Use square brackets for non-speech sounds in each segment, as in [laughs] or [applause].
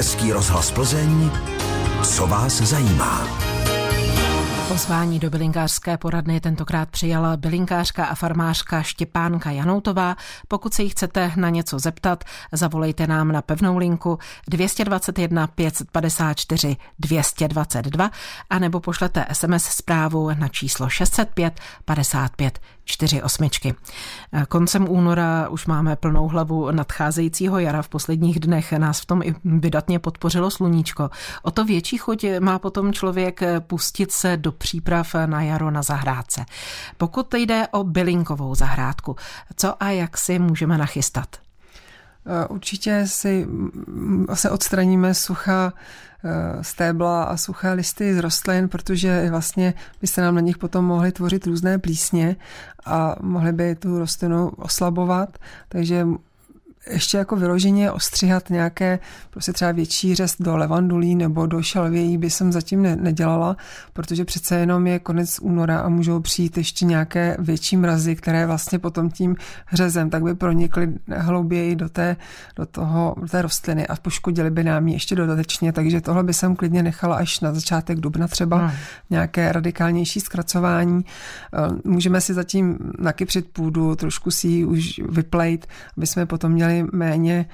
Český rozhlas Plzeň, co vás zajímá. Pozvání do bylinkářské poradny tentokrát přijala bylinkářka a farmářka Štěpánka Janoutová. Pokud se jí chcete na něco zeptat, zavolejte nám na pevnou linku 221 554 222 a nebo pošlete SMS zprávu na číslo 605 55 čtyři osmičky. Koncem února už máme plnou hlavu nadcházejícího jara. V posledních dnech nás v tom i vydatně podpořilo sluníčko. O to větší chuť má potom člověk pustit se do příprav na jaro na zahrádce. Pokud jde o bylinkovou zahrádku, co a jak si můžeme nachystat? Určitě si se odstraníme sucha Eh, stébla a suché listy z rostlin, protože vlastně by se nám na nich potom mohly tvořit různé plísně a mohly by tu rostlinu oslabovat. Takže ještě jako vyloženě ostříhat nějaké prostě třeba větší řez do levandulí nebo do šalvějí by jsem zatím ne, nedělala, protože přece jenom je konec února a můžou přijít ještě nějaké větší mrazy, které vlastně potom tím řezem tak by pronikly hlouběji do té, do toho, do té rostliny a poškodili by nám ji ještě dodatečně, takže tohle by jsem klidně nechala až na začátek dubna třeba hmm. nějaké radikálnější zkracování. Eh, můžeme si zatím nakypřit půdu, trošku si ji už vyplejt, aby jsme potom měli méně,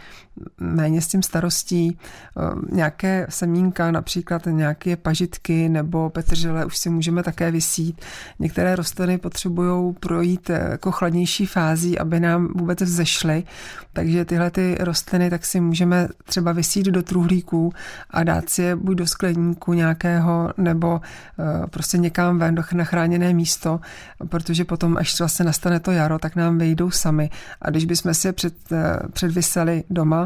méně s tím starostí. Eh, nějaké semínka, například nějaké pažitky nebo petržele už si můžeme také vysít. Některé rostliny potřebují projít eh, jako chladnější fází, aby nám vůbec vzešly. Takže tyhle ty rostliny tak si můžeme třeba vysít do truhlíků a dát si je buď do skleníku nějakého nebo eh, prostě někam ven do chráněné místo, protože potom, až vlastně nastane to jaro, tak nám vejdou sami. A když bychom si je před, předviseli doma,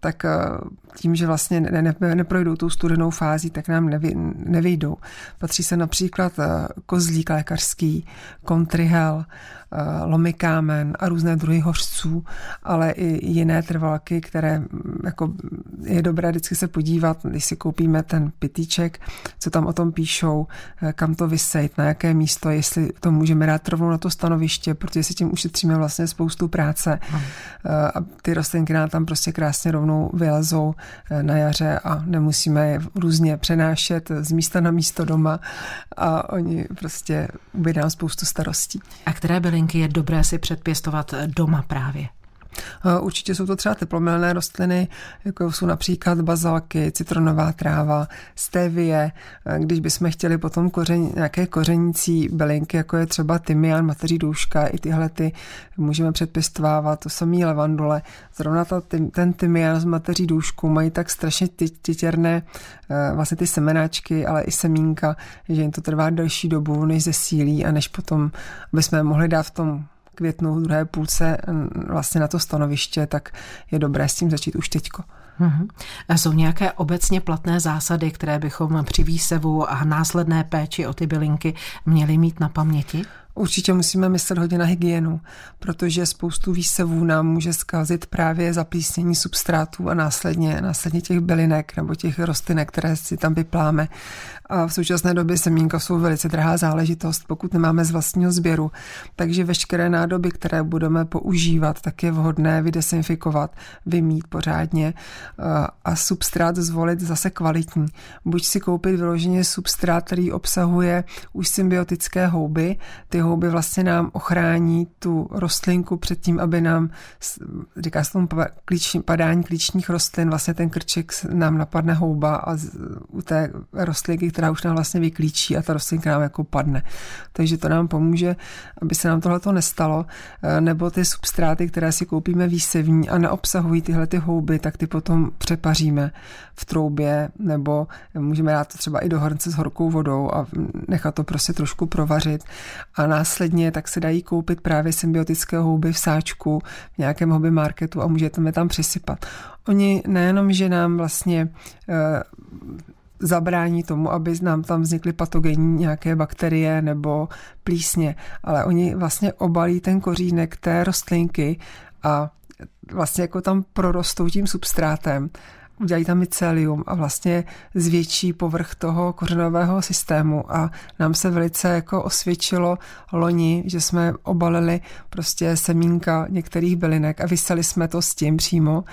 tak eh, tím, že vlastně ne, ne, neprojdou tou studenou fází, tak nám nevy, nevyjdou. Patří se například eh, kozlík lékařský, kontrihel, eh, lomikámen a různé druhy hořců, ale i jiné trvalky, které mm, jako je dobré vždycky se podívat, když si koupíme ten pitíček, co tam o tom píšou, kam to vysejt, na jaké místo, jestli to můžeme dát rovnou na to stanoviště, protože si tím ušetříme vlastně spoustu práce. A ty rostlinky nám tam prostě krásně rovnou rovnou vylezou eh, na jaře a nemusíme je různě přenášet z místa na místo doma a oni prostě ubydá spoustu starostí. A které bylinky je dobré si předpěstovat doma právě? Eh, určitě jsou to třeba teplomilné rostliny, jako jsou například bazalky, citronová tráva, stevie. Eh, když bychom chtěli potom kořen, nějaké kořenící bylinky, jako je třeba tymian, mateří douška, i tyhle ty můžeme předpěstovávat, to samý levandule. Zrovna ta, ten tymian z mateří doušku mají tak strašně titěrné eh, vlastně ty semenáčky, ale i semínka, že jim to trvá delší dobu, než zesílí a než potom bychom mohli dát v tom květnu, druhé půlce vlastně na to stanoviště, tak je dobré s tím začít už teďko. Uhum. Jsou nějaké obecně platné zásady, které bychom při výsevu a následné péči o ty bylinky měli mít na paměti? Určitě musíme myslet hodně na hygienu, protože spoustu výsevů nám může zkazit právě zaplísnění substrátů a následně, následně těch bylinek nebo těch rostlinek, které si tam vypláme. A v současné době semínka jsou velice drahá záležitost, pokud nemáme z vlastního sběru. Takže veškeré nádoby, které budeme používat, tak je vhodné vydesinfikovat, vymít pořádně a substrát zvolit zase kvalitní. Buď si koupit vyloženě substrát, který obsahuje už symbiotické houby, ty houby vlastně nám ochrání tu rostlinku před tím, aby nám, říká se tomu klíční, padání klíčních rostlin, vlastně ten krček nám napadne houba a z, u té rostlinky, která už nám vlastně vyklíčí a ta rostlinka nám jako padne. Takže to nám pomůže, aby se nám tohle nestalo, e, nebo ty substráty, které si koupíme výsevní a neobsahují tyhle ty houby, tak ty potom přepaříme v troubě, nebo můžeme dát to třeba i do hrnce s horkou vodou a nechat to prostě trošku provařit a následně tak se dají koupit právě symbiotické houby v sáčku v nějakém hobby marketu a můžete je tam přisypat. Oni nejenom, že nám vlastně e, zabrání tomu, aby nám tam vznikly patogenní nějaké bakterie nebo plísně, ale oni vlastně obalí ten kořínek té rostlinky a vlastně jako tam prorostou tím substrátem udělají tam mycelium a vlastně zvětší povrch toho kořenového systému a nám se velice jako osvědčilo loni, že jsme obalili prostě semínka některých bylinek a vyseli jsme to s tím přímo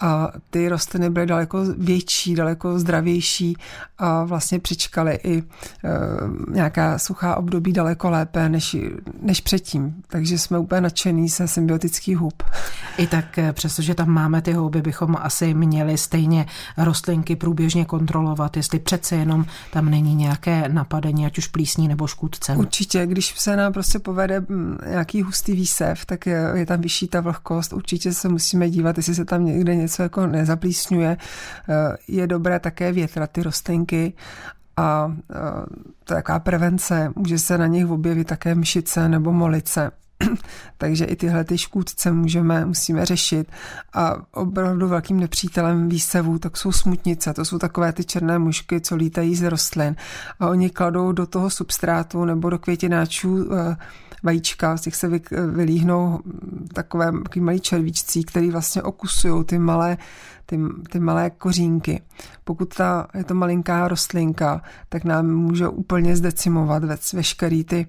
a ty rostliny byly daleko větší, daleko zdravější a vlastně přičkaly i e, nějaká suchá období daleko lépe než, než předtím. Takže jsme úplně nadšený se symbiotických hub. I tak, e, přestože tam máme ty houby, bychom asi měli stejně rostlinky průběžně kontrolovat, jestli přece jenom tam není nějaké napadení, ať už plísní nebo škůdce. Určitě, když se nám prostě povede mm, nějaký hustý výsev, tak je, je tam vyšší ta vlhkost. Určitě se musíme dívat, jestli se tam někde něco jako nezaplísňuje. Eh, je dobré také větrat ty rostlinky a eh, to je taková prevence. Může se na nich objevit také mšice nebo molice. [clears throat] Takže i tyhle ty škůdce můžeme, musíme řešit. A opravdu velkým nepřítelem výsevů tak jsou smutnice. To jsou takové ty černé mušky, co lítají z rostlin. A oni kladou do toho substrátu nebo do květináčů eh, vajíčka, z těch se vylíhnou takové malý červíčcí, který vlastně okusují ty malé ty, ty malé kořínky. Pokud ta, je to malinká rostlinka, tak nám může úplně zdecimovat ve, veškerý ty,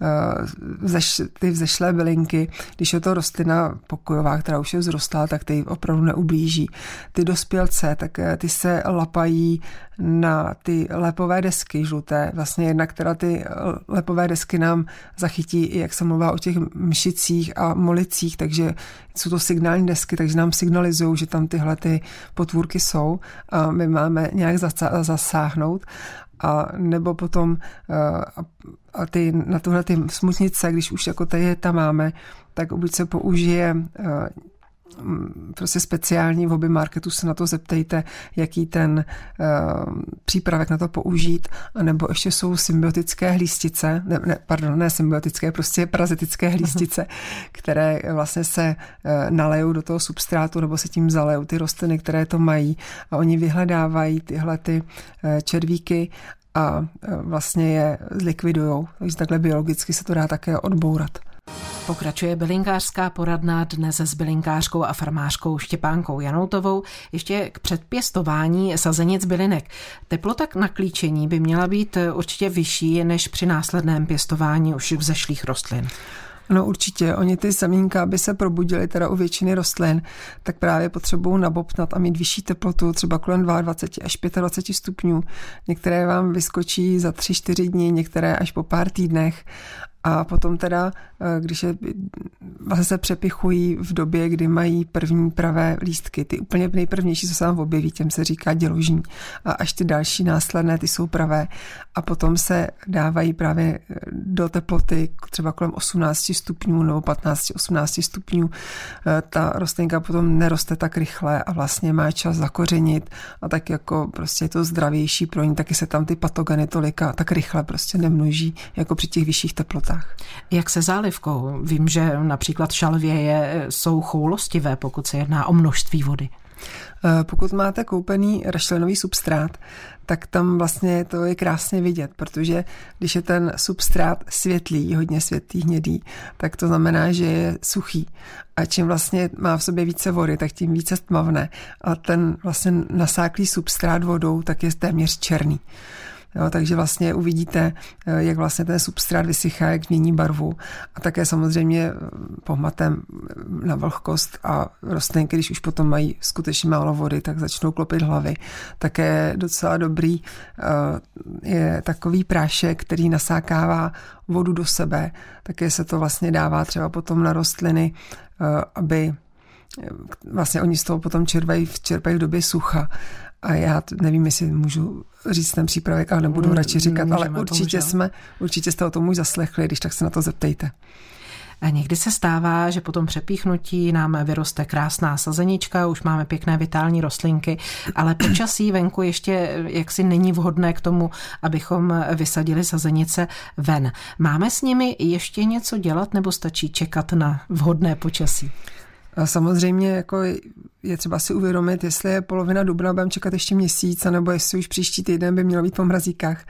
uh, vzeš, ty vzešlé bylinky. Když je to rostlina pokojová, která už je vzrostla, tak ty opravdu neublíží. Ty dospělce, tak eh, ty se lapají na ty lepové desky žluté. Vlastně jedna, která ty eh, lepové desky nám zachytí, jak se mluvá o těch mšicích a molicích, takže jsou to signální desky, takže nám signalizují, že tam tyhle ty potvůrky jsou a my máme nějak zasáhnout. A nebo potom a ty, na tuhle ty smutnice, když už jako tady je tam máme, tak buď se použije prostě speciální v hobby marketu se na to zeptejte, jaký ten uh, přípravek na to použít, anebo ještě jsou symbiotické hlístice, ne, ne, pardon, ne symbiotické, prostě parazitické hlístice, které vlastně se uh, nalejou do toho substrátu nebo se tím zalejou ty rostliny, které to mají a oni vyhledávají tyhle ty uh, červíky a vlastně je zlikvidujou. Takže takhle biologicky se to dá také odbourat. Pokračuje bylinkářská poradna dnes s bylinkářkou a farmářkou Štěpánkou Janoutovou ještě k předpěstování sazenic bylinek. Teplota na klíčení by měla být určitě vyšší než při následném pěstování už vzešlých rostlin. No určitě, oni ty semínka, aby se probudili teda u většiny rostlin, tak právě potřebují nabopnat a mít vyšší teplotu, třeba kolem 22 až 25 stupňů. Některé vám vyskočí za 3-4 dny, některé až po pár týdnech a potom teda, eh, když je, vlastně se přepichují v době, kdy mají první pravé lístky, ty úplně nejprvnější, co se tam objeví, těm se říká děložní. A až ty další následné, ty jsou pravé. A potom se dávají právě eh, do teploty třeba kolem 18 stupňů nebo 15-18 stupňů. Eh, ta rostlinka potom neroste tak rychle a vlastně má čas zakořenit a tak jako prostě je to zdravější pro ní, taky se tam ty patogeny tolika tak rychle prostě nemnoží jako při těch vyšších teplotách teplotách. Jak se zálivkou? Vím, že například šalvěje jsou choulostivé, pokud se jedná o množství vody. Eh, pokud máte koupený rašelinový substrát, tak tam vlastně to je krásně vidět, protože když je ten substrát světlý, hodně světlý, hnědý, tak to znamená, že je suchý. A čím vlastně má v sobě více vody, tak tím více tmavne. A ten vlastně nasáklý substrát vodou, tak je téměř černý. Jo, takže vlastně uvidíte, eh, jak vlastně ten substrát vysychá, jak mění barvu a také samozřejmě eh, pohmatem na vlhkost a rostlinky, když už potom mají skutečně málo vody, tak začnou klopit hlavy. Také docela dobrý eh, je takový prášek, který nasákává vodu do sebe. Také se to vlastně dává třeba potom na rostliny, aby vlastně oni z toho potom čerpají, čerpají v době sucha a já nevím, jestli můžu říct ten přípravek, ale nebudu mm, radši říkat, ale určitě jsme, určitě jste o tom už zaslechli, když tak se na to zeptejte. A někdy se stává, že po tom přepíchnutí nám vyroste krásná sazenička, už máme pěkné vitální rostlinky, ale počasí venku ještě jaksi není vhodné k tomu, abychom vysadili sazenice ven. Máme s nimi ještě něco dělat nebo stačí čekat na vhodné počasí? A samozřejmě jako je třeba si uvědomit, jestli je polovina dubna, budeme čekat ještě měsíc, nebo jestli už příští týden by mělo být po mrazíkách.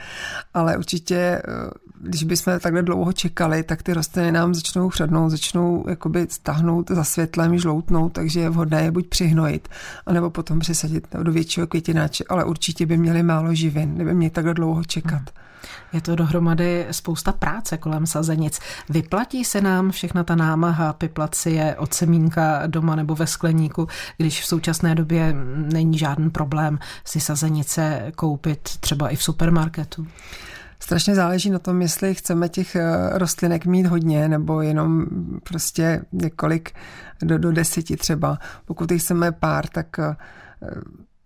Ale určitě, eh, když bychom takhle dlouho čekali, tak ty rostliny nám začnou chřadnout, začnou jakoby stáhnout za světlem, žloutnout, takže je vhodné je buď přihnojit, anebo potom přesadit do většího květináče, ale určitě by měli málo živin, kdyby měli takhle dlouho čekat. Hmm. Je to dohromady spousta práce kolem sazenic. Vyplatí se nám všechna ta námaha, piplacie od semínka doma nebo ve skleníku, když v současné době není žádný problém si sazenice koupit třeba i v supermarketu? Strašně záleží na tom, jestli chceme těch eh, rostlinek mít hodně, nebo jenom prostě několik do, do deseti třeba. Pokud jich chceme pár, tak eh,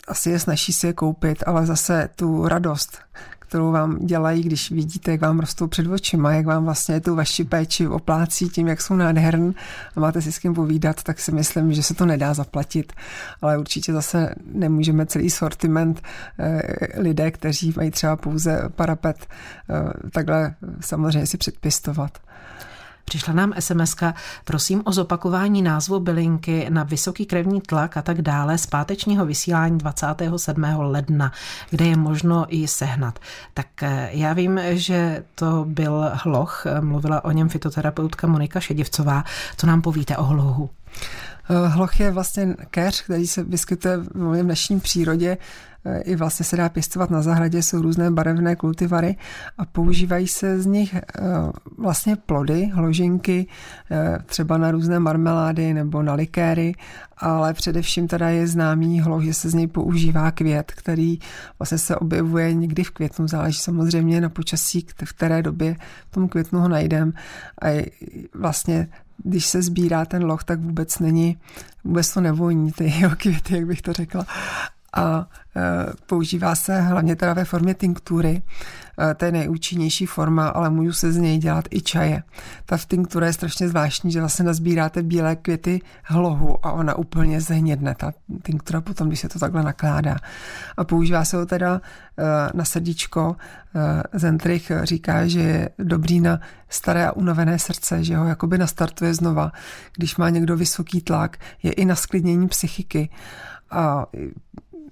asi je snaží si je koupit, ale zase tu radost, kterou vám dělají, když vidíte, jak vám rostou před očima, jak vám vlastně tu vaši péči oplácí tím, jak jsou nádherný a máte si s kým povídat, tak si myslím, že se to nedá zaplatit. Ale určitě zase nemůžeme celý sortiment eh, lidé, kteří mají třeba pouze parapet, eh, takhle samozřejmě si předpěstovat. Přišla nám sms prosím o zopakování názvu bylinky na vysoký krevní tlak a tak dále z pátečního vysílání 27. ledna, kde je možno i sehnat. Tak eh, já vím, že to byl hloch, mluvila o něm fitoterapeutka Monika Šedivcová. Co nám povíte o hlohu? Eh, hloch je vlastně keř, který se vyskytuje v dnešní přírodě i vlastně se dá pěstovat na zahradě, jsou různé barevné kultivary a používají se z nich eh, vlastně plody, hložinky, eh, třeba na různé marmelády nebo na likéry, ale především teda je známý hloh, že se z něj používá květ, který vlastně se objevuje někdy v květnu, záleží samozřejmě na počasí, v které době v tom květnu ho najdem. A vlastně když se sbírá ten loh, tak vůbec není, vůbec to nevoní, ty jeho květy, jak bych to řekla a e, používá se hlavně teda ve formě tinktury. E, to je nejúčinnější forma, ale můžu se z něj dělat i čaje. Ta v tinktura je strašně zvláštní, že vlastně nazbíráte bílé květy hlohu a ona úplně zhnědne, ta tinktura potom, když se to takhle nakládá. A používá se ho teda e, na srdíčko. Zentrich říká, že je dobrý na staré a unavené srdce, že ho jakoby nastartuje znova. Když má někdo vysoký tlak, je i na sklidnění psychiky. A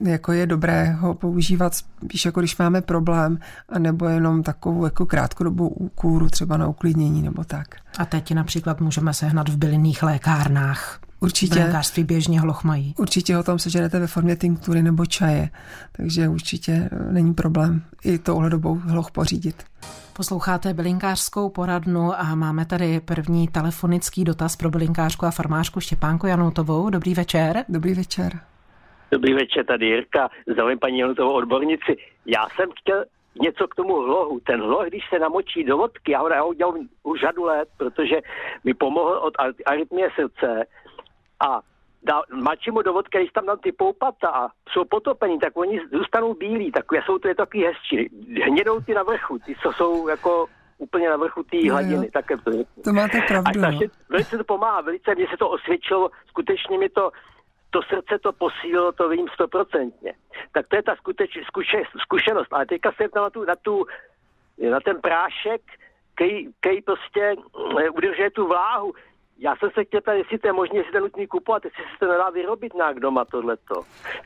jako je dobré ho používat spíš jako když máme problém, anebo jenom takovou jako krátkodobou úkůru, třeba na uklidnění nebo tak. A teď například můžeme sehnat v bylinných lékárnách. Určitě. Lékařství běžně hloch mají. Určitě ho tam seženete ve formě tinktury nebo čaje, takže určitě není problém i touhle dobou hloch pořídit. Posloucháte bylinkářskou poradnu a máme tady první telefonický dotaz pro bylinkářku a farmářku Štěpánku Janoutovou. Dobrý večer. Dobrý večer. Dobrý večer, tady Jirka, zdravím paní Janutovou odbornici. Já jsem chtěl něco k tomu hlohu. Ten hloh, když se namočí do vodky, já ho, já ho dělám už řadu let, protože mi pomohl od arytmie srdce a dá, mačí mu do vodky, když tam dám ty poupata a jsou potopení, tak oni zůstanou bílí, takové jsou to je takový hezčí. Hnědou ty na vrchu, ty, co jsou jako úplně na vrchu té hladiny. Tak to, to máte pravdu. A no. velice to pomáhá, velice mě se to osvědčilo, skutečně mi to to srdce to posílilo, to vím stoprocentně. Tak to je ta skuteč, zkuše, zkušenost. Ale teďka se na, tu, na, tu, na ten prášek, který, prostě mm, udržuje tu vláhu. Já jsem se chtěl ptát, jestli to je možné, jestli to nutný kupovat, jestli se to nedá vyrobit nějak doma tohleto,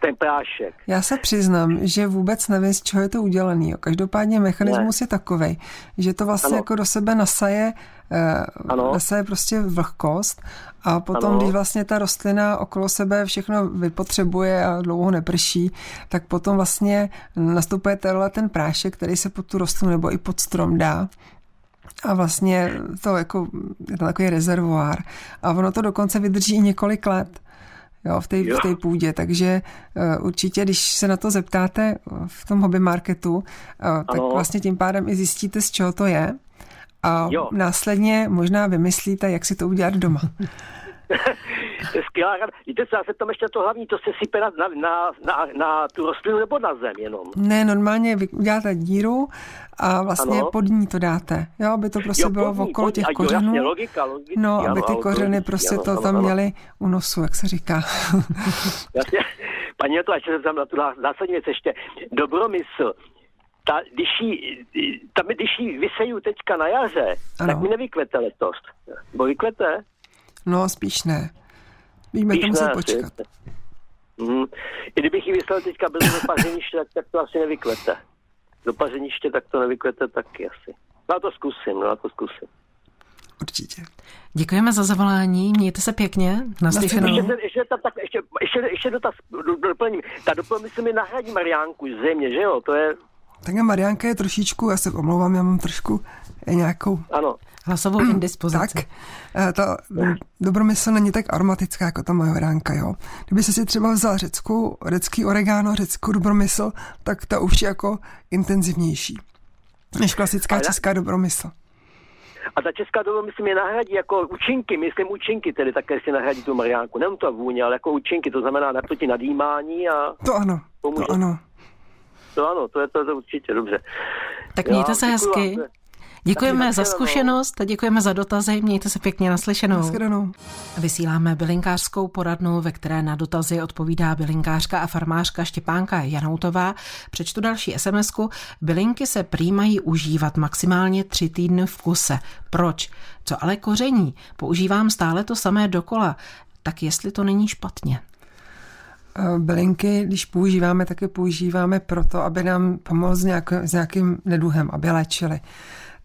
ten prášek. Já se přiznám, že vůbec nevím, z čeho je to udělaný. Každopádně mechanismus ne. je takový, že to vlastně ano. jako do sebe nasaje, eh, ano. nasaje prostě vlhkost a potom, ano. když vlastně ta rostlina okolo sebe všechno vypotřebuje a dlouho neprší, tak potom vlastně nastupuje ten prášek, který se pod tu rostlinu nebo i pod strom dá a vlastně to jako, je to takový rezervoár. A ono to dokonce vydrží několik let jo, v té v té půdě, takže uh, určitě, když se na to zeptáte v tom hobby marketu, uh, tak vlastně tím pádem i zjistíte, z čeho to je a jo. následně možná vymyslíte, jak si to udělat doma. [laughs] skvělá rada. Víte co, já se tam ještě to hlavní, to se sype na, na, na, na, na tu rostlinu nebo na zem jenom? Ne, normálně vy uděláte díru a vlastně ano. pod ní to dáte, jo, aby to prostě jo, bylo ní, okolo těch kořenů. Jasně, logika, logika, no, aby ty kořeny prostě ano, to ano, tam ano. měly u nosu, jak se říká. [laughs] jasně. Paní to, ještě se tam na tu zásadní věc ještě. Dobromysl, ta, když jí, tam, když jí vyseju teďka na jaře, ano. tak mi nevykvete letos. Bo vykvete? No, spíš ne. Víme, to musí počkat. Mm. I kdybych ji vyslal teďka bez do pařeniště, tak, tak to asi nevykvete. Do pařeniště tak to nevykvete taky asi. No a to zkusím, no a to zkusím. Určitě. Děkujeme za zavolání, mějte se pěkně, naslyšenou. Ještě, ještě, ta, tak, ještě, ještě, ještě dotaz, do- doplním. Ta doplň se mi nahradí Mariánku zřejmě, že jo? To je, Tak a Marianka je trošičku, já se omlouvám, já mám trošku nějakou ano. Hlasovou [clears throat] indispozici. Tak, eh, ta dobromysl není tak aromatická jako ta majoránka, jo. Kdyby se si třeba vzal řeckou, řecký oregano, řeckou dobromysl, tak ta už je jako intenzivnější než klasická Ale- česká dobromysl. A ta česká doba, myslím, je nahradí jako účinky, myslím účinky, tedy také si nahradí tu Mariánku. Nejen to vůně, ale jako účinky, to znamená naproti nadýmání a To ano, Pomůže. to ano. to ano, to je to, to určitě dobře. Tak Já mějte se děkuji hezky. vám. Děkujeme za zkušenost a děkujeme za dotazy. Mějte se pěkně naslyšenou. Naschledanou. Vysíláme bylinkářskou poradnu, ve které na dotazy odpovídá bylinkářka a farmářka Štěpánka Janoutová. Přečtu další SMS-ku. Bylinky se prý mají užívat maximálně tři týdny v kuse. Proč? Co ale koření? Používám stále to samé dokola. Tak jestli to není špatně. Eh, Bylinky, když používáme, tak je používáme proto, aby nám pomohl s, nějak, s nějakým neduhem, aby léčili.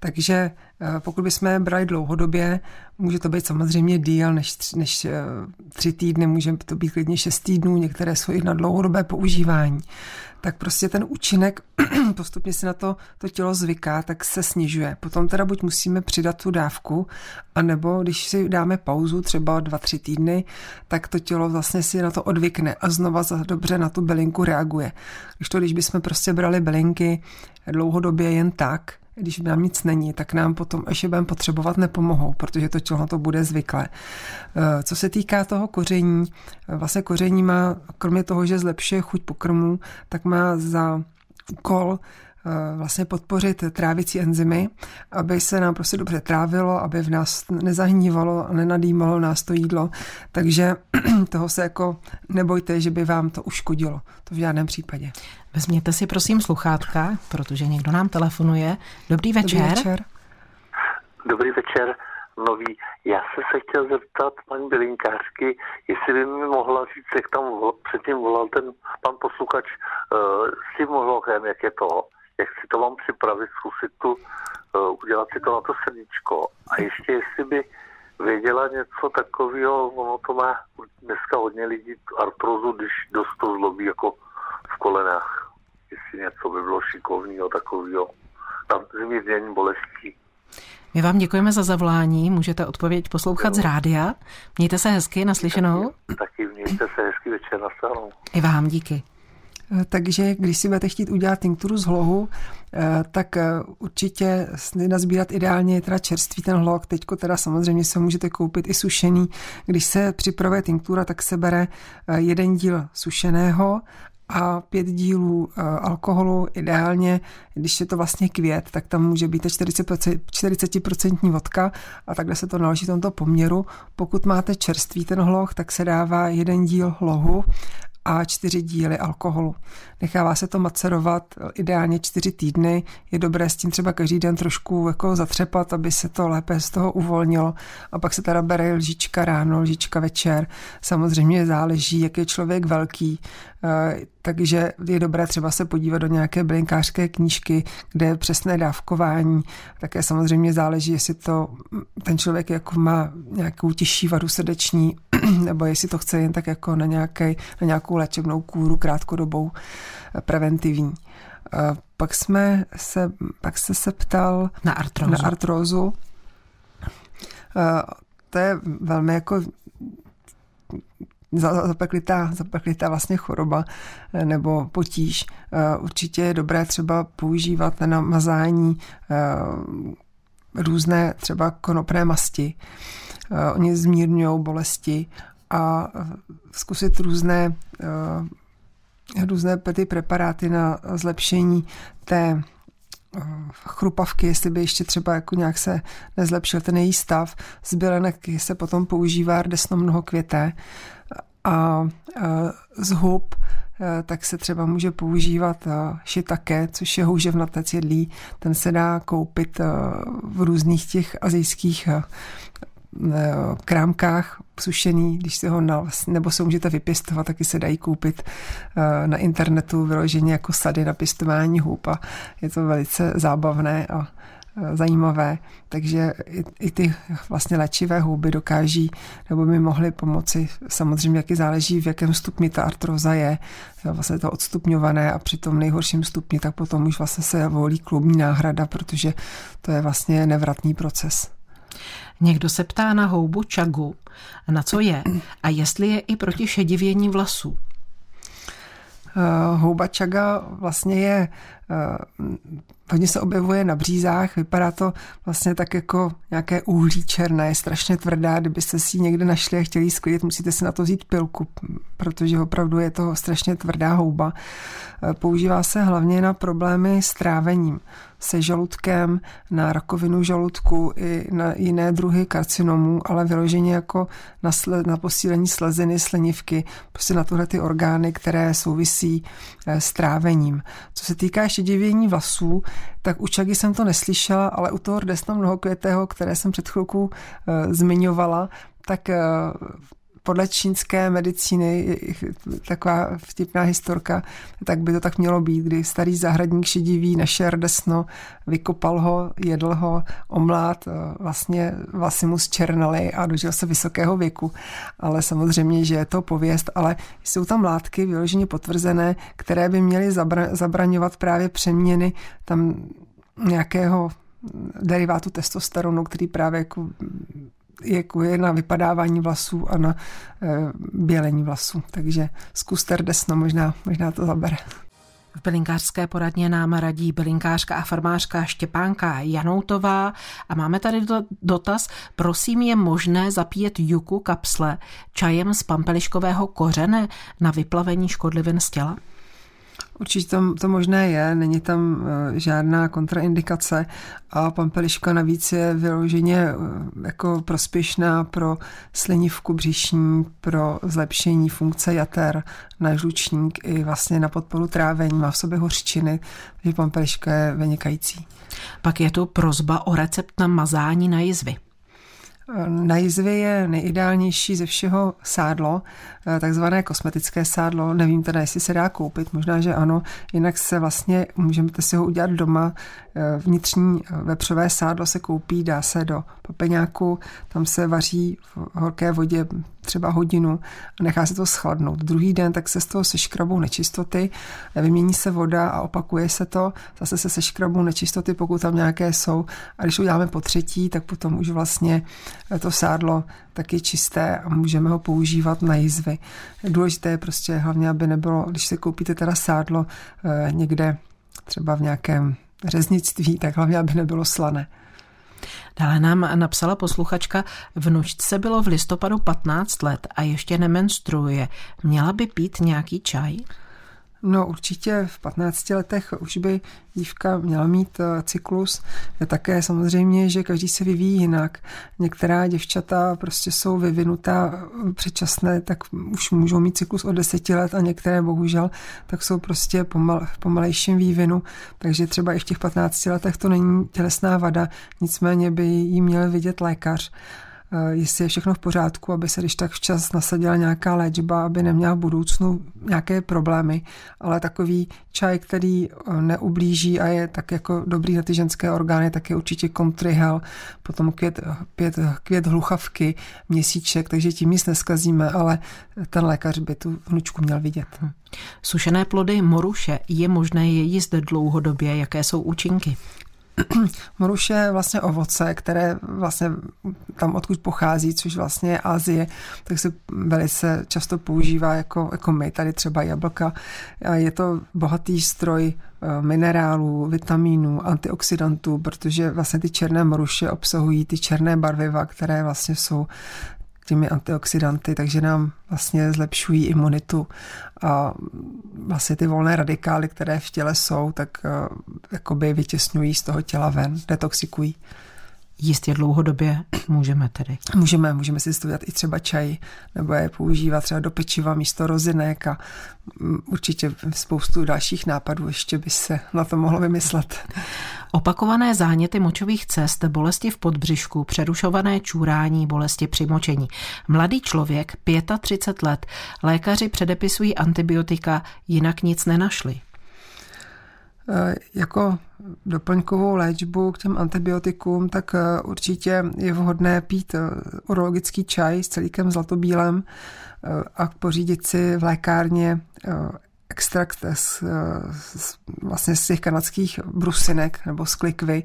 Takže eh, pokud bychom brali dlouhodobě, může to být samozřejmě díl než, tři- než eh, tři týdny, může to být klidně šest týdnů, některé jsou i na dlouhodobé používání. Tak prostě ten účinek [clears throat] postupně si na to to tělo zvyká, tak se snižuje. Potom teda buď musíme přidat tu dávku, anebo když si dáme pauzu třeba dva, tři týdny, tak to tělo vlastně si na to odvykne a znova za dobře na tu bylinku reaguje. Když to, když bychom prostě brali bylinky dlouhodobě jen tak, když nám nic není, tak nám potom, budeme potřebovat, nepomohou, protože to tělo to bude zvyklé. Eh, Co se týká toho koření, vlastně koření má, kromě toho, že zlepšuje chuť pokrmu, tak má za úkol eh, vlastně podpořit trávicí enzymy, aby se nám prostě dobře trávilo, aby v nás nezahnívalo a nenadýmalo nás to jídlo. Takže [clears throat] toho se jako nebojte, že by vám to uškodilo. To v žádném případě. Vezměte si prosím sluchátka, protože někdo nám telefonuje. Dobrý večer. Dobrý večer. Dobrý večer, nový. Já jsem se chtěl zeptat paní bylinkářky, jestli by mi mohla říct, jak tam předtím volal ten pan posluchač uh, s tím lohem, jak je to, jak si to mám připravit, zkusit tu, uh, udělat si to na to srdíčko. A ještě jestli by věděla něco takového, ono to má dneska hodně lidí artrozu, když dost to zlobí jako v kolenách. Něco by bylo šikovného takového. Tam zmírnění bolestí. My vám děkujeme za zavolání, můžete odpověď poslouchat z rádia. Mějte se hezky, naslyšenou. Taky mějte se hezký večer na stranou. I vám díky. Eh, Takže když si budete chtít udělat tinkturu z hlohu, eh, tak eh, určitě nazbírat ideálně je teda čerstvý ten hloh. Teďko teda samozřejmě se ho můžete koupit i sušený. Když se připravuje tinktura, tak se bere jeden díl sušeného a pět dílů eh, alkoholu. Ideálně, když je to vlastně květ, tak tam může být 40%, 40% vodka a takhle se to naloží v tomto poměru. Pokud máte čerstvý ten hloh, tak se dává jeden díl hlohu a čtyři díly alkoholu. Nechává se to macerovat ideálně čtyři týdny. Je dobré s tím třeba každý den trošku jako zatřepat, aby se to lépe z toho uvolnilo. A pak se teda bere lžička ráno, lžička večer. Samozřejmě záleží, jak je člověk velký. Eh, Takže je dobré třeba se podívat do nějaké bylinkářské knížky, kde je přesné dávkování. Také samozřejmě záleží, jestli to ten člověk jako má nějakou těžší vadu srdeční, [clears throat] nebo jestli to chce jen tak jako na, nějaké, na nějakou léčebnou kůru krátkodobou eh, preventivní. Eh, Pak jsme se, pak se se ptal Na artrózu. na artrózu. Eh, To je velmi jako za- zapeklitá, zapeklitá vlastně choroba nebo potíž. Určitě je dobré třeba používat na mazání různé třeba konopné masti. Eh, Oni zmírňují bolesti a eh, zkusit různé eh, různé ty preparáty na zlepšení té chrupavky, jestli by ještě třeba jako nějak se nezlepšil ten její stav. Z se potom používá rdesno mnoho květé a z hub tak se třeba může používat shiitake, což je houževnatec jedlí. Ten se dá koupit v různých těch azijských krámkách sušený, když si ho na, nebo se můžete vypěstovat, taky se dají koupit na internetu vyloženě jako sady na pěstování hůb a je to velice zábavné a zajímavé, takže i, i ty vlastně léčivé houby dokáží nebo by mohly pomoci. Samozřejmě, jaký záleží, v jakém stupni ta artroza je, vlastně to odstupňované a při tom nejhorším stupni, tak potom už vlastně se volí klubní náhrada, protože to je vlastně nevratný proces. Někdo se ptá na houbu čagu, na co je? A jestli je i proti šedivění vlasů. Uh, houba čaga vlastně je uh, hodně se objevuje na břízách, vypadá to vlastně tak jako nějaké uhlí černé, je strašně tvrdá, kdybyste si ji někde našli a chtěli sklidit, musíte si na to vzít pilku, protože opravdu je to strašně tvrdá houba. Používá se hlavně na problémy s trávením se žaludkem, na rakovinu žaludku i na jiné druhy karcinomů, ale vyloženě jako na, sle, na posílení sleziny, slinivky, prostě na tyhle ty orgány, které souvisí eh, s trávením. Co se týká šedivění vlasů, tak u čagy jsem to neslyšela, ale u toho rdesna mnohokvětého, které jsem před chvilkou uh, zmiňovala, tak uh, podle čínské medicíny, taková vtipná historka, tak by to tak mělo být, kdy starý zahradník šedivý našel desno, vykopal ho, jedl ho, omlát, vlastně vlasy mu zčernaly a dožil se vysokého věku. Ale samozřejmě, že je to pověst, ale jsou tam látky vyloženě potvrzené, které by měly zabra- zabraňovat právě přeměny tam nějakého derivátu testosteronu, který právě jako jako je na vypadávání vlasů a na e, bělení vlasů. Takže zkuste rdesno, možná, možná to zabere. V bylinkářské poradně nám radí bylinkářka a farmářka Štěpánka Janoutová a máme tady dotaz. Prosím, je možné zapíjet juku kapsle čajem z pampeliškového kořene na vyplavení škodlivin z těla? Určitě to, to možné je, není tam eh, žádná kontraindikace a pampeliška navíc je vyloženě eh, jako prospěšná pro slinivku břišní, pro zlepšení funkce jater na žlučník i vlastně na podporu trávení, má v sobě hořčiny, takže pampeliška je vynikající. Pak je tu prozba o recept na mazání na jizvy. Na jizvě je nejideálnější ze všeho sádlo, eh, takzvané kosmetické sádlo. Nevím teda, jestli se dá koupit, možná, že ano. Jinak se vlastně, můžete si ho udělat doma. Eh, vnitřní eh, vepřové sádlo se koupí, dá se do papeňáku, tam se vaří v horké vodě třeba hodinu a nechá se to schladnout. Druhý den tak se z toho seškrabou nečistoty, vymění se voda a opakuje se to, zase se seškrabou nečistoty, pokud tam nějaké jsou. A když uděláme po třetí, tak potom už vlastně to sádlo taky čisté a můžeme ho používat na jizvy. Důležité je prostě hlavně, aby nebylo, když si koupíte teda sádlo eh, někde třeba v nějakém řeznictví, tak hlavně, aby nebylo slané. Dále nám napsala posluchačka, vnučce bylo v listopadu 15 let a ještě nemenstruuje. Měla by pít nějaký čaj? No určitě v 15 letech už by dívka měla mít eh, cyklus. Je také samozřejmě, že každý se vyvíjí jinak. Některá děvčata prostě jsou vyvinutá eh, předčasné, tak už můžou mít cyklus od 10 let a některé bohužel tak jsou prostě pomal, v pomalejším vývinu. Takže třeba i v těch 15 letech to není tělesná vada, nicméně by jí měl vidět lékař. Eh, jestli je všechno v pořádku, aby se když tak včas nasadila nějaká léčba, aby neměla v budoucnu nějaké problémy, ale takový čaj, který eh, neublíží a je tak jako dobrý na ty ženské orgány, tak je určitě kontrihel, potom květ, květ, květ hluchavky, měsíček, takže tím nic neskazíme, ale ten lékař by tu vnučku měl vidět. Sušené plody moruše, je možné je jíst dlouhodobě, jaké jsou účinky? [clears throat] Moruš je vlastně ovoce, které vlastně tam odkud pochází, což vlastně je Asie, tak se velice často používá jako, jako my, tady třeba jablka. Je to bohatý stroj eh, minerálů, vitamínů, antioxidantů, protože vlastně ty černé moruše obsahují ty černé barviva, které vlastně jsou těmi antioxidanty, takže nám vlastně zlepšují imunitu a vlastně ty volné radikály, které v těle jsou, tak uh, jakoby vytěsňují z toho těla ven, detoxikují. Jíst je dlouhodobě [clears throat] můžeme tedy. Můžeme, můžeme si to i třeba čaj, nebo je používat třeba do pečiva místo rozinek a mm, určitě spoustu dalších nápadů ještě by se na to mohlo vymyslet. [laughs] Opakované záněty močových cest, bolesti v podbřišku, přerušované čůrání, bolesti při močení. Mladý člověk, 35 let, lékaři předepisují antibiotika, jinak nic nenašli. E, jako doplňkovou léčbu k těm antibiotikům, tak e, určitě je vhodné pít e, urologický čaj s celíkem zlatobílem a pořídit si v lékárně extrakt z, z, vlastně z těch kanadských brusinek nebo z klikvy,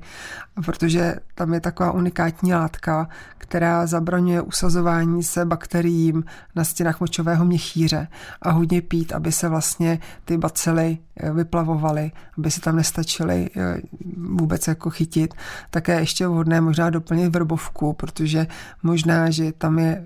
protože tam je taková unikátní látka, která zabraňuje usazování se bakteriím na stěnách močového měchýře a hodně pít, aby se vlastně ty bacily eh, vyplavovaly, aby se tam nestačily eh, vůbec jako chytit. Také ještě vhodné možná doplnit vrbovku, protože možná, že tam je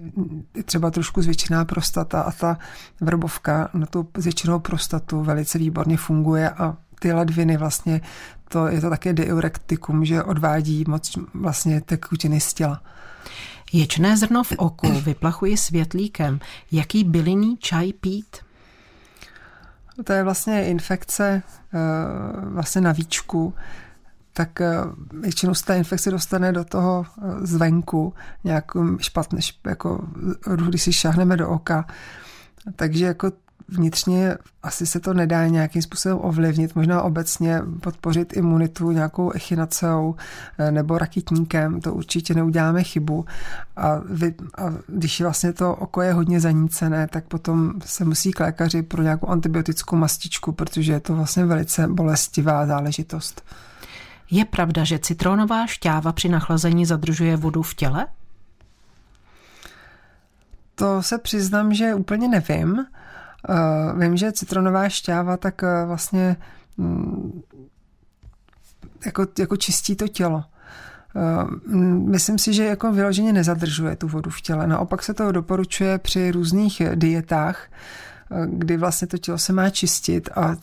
třeba trošku zvětšená prostata a ta vrbovka na tu zvětšenou prostatu velice výborně funguje a ty ledviny vlastně, to je to také diurektikum, že odvádí moc vlastně tekutiny z těla. Ječné zrno v oku vyplachuji světlíkem. Jaký bylinný čaj pít? To je vlastně infekce eh, vlastně na víčku, tak eh, většinou se ta infekce dostane do toho eh, zvenku, nějak špatně, jako když si šáhneme do oka. Takže jako vnitřně asi se to nedá nějakým způsobem ovlivnit, možná obecně podpořit imunitu nějakou echinaceou eh, nebo rakitníkem, to určitě neuděláme chybu. A, vy, a když vlastně to oko je hodně zanícené, tak potom se musí k lékaři pro nějakou antibiotickou mastičku, protože je to vlastně velice bolestivá záležitost. Je pravda, že citronová šťáva při nachlazení zadržuje vodu v těle? To se přiznám, že úplně nevím. Uh, vím, že citronová šťáva tak uh, vlastně um, jako, jako čistí to tělo. Uh, myslím si, že jako vyloženě nezadržuje tu vodu v těle. Naopak se to doporučuje při různých dietách, kdy vlastně to tělo se má čistit a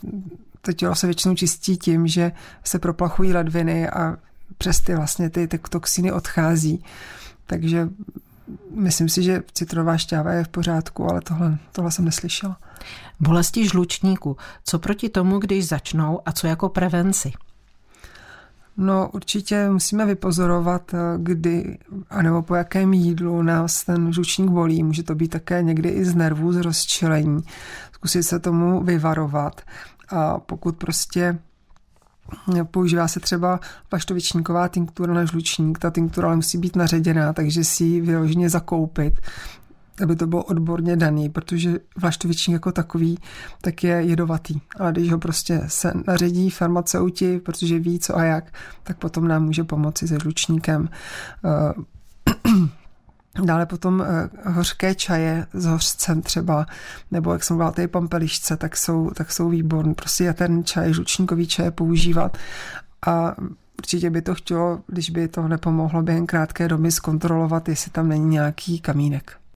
to tělo se většinou čistí tím, že se proplachují ledviny a přes ty vlastně ty, ty toxiny odchází. Takže myslím si, že citronová šťáva je v pořádku, ale tohle, tohle jsem neslyšela. Bolesti žlučníku. Co proti tomu, když začnou a co jako prevenci? No určitě musíme vypozorovat, kdy, anebo po jakém jídlu nás ten žlučník bolí. Může to být také někdy i z nervů, z rozčilení. Zkusit se tomu vyvarovat. A pokud prostě Používá se třeba paštovičníková tinktura na žlučník. Ta tinktura ale musí být naředěná, takže si ji vyloženě zakoupit, aby to bylo odborně daný, protože vlaštovičník jako takový tak je jedovatý. Ale když ho prostě se naředí farmaceuti, protože ví co a jak, tak potom nám může pomoci se žlučníkem. [clears throat] Dále potom eh, hořké čaje s hořcem třeba, nebo jak jsem mluvila, ty pampelišce, tak jsou, tak jsou výborné. Prostě ten čaj, žlučníkový čaj používat a určitě by to chtělo, když by to nepomohlo během krátké doby zkontrolovat, jestli tam není nějaký kamínek.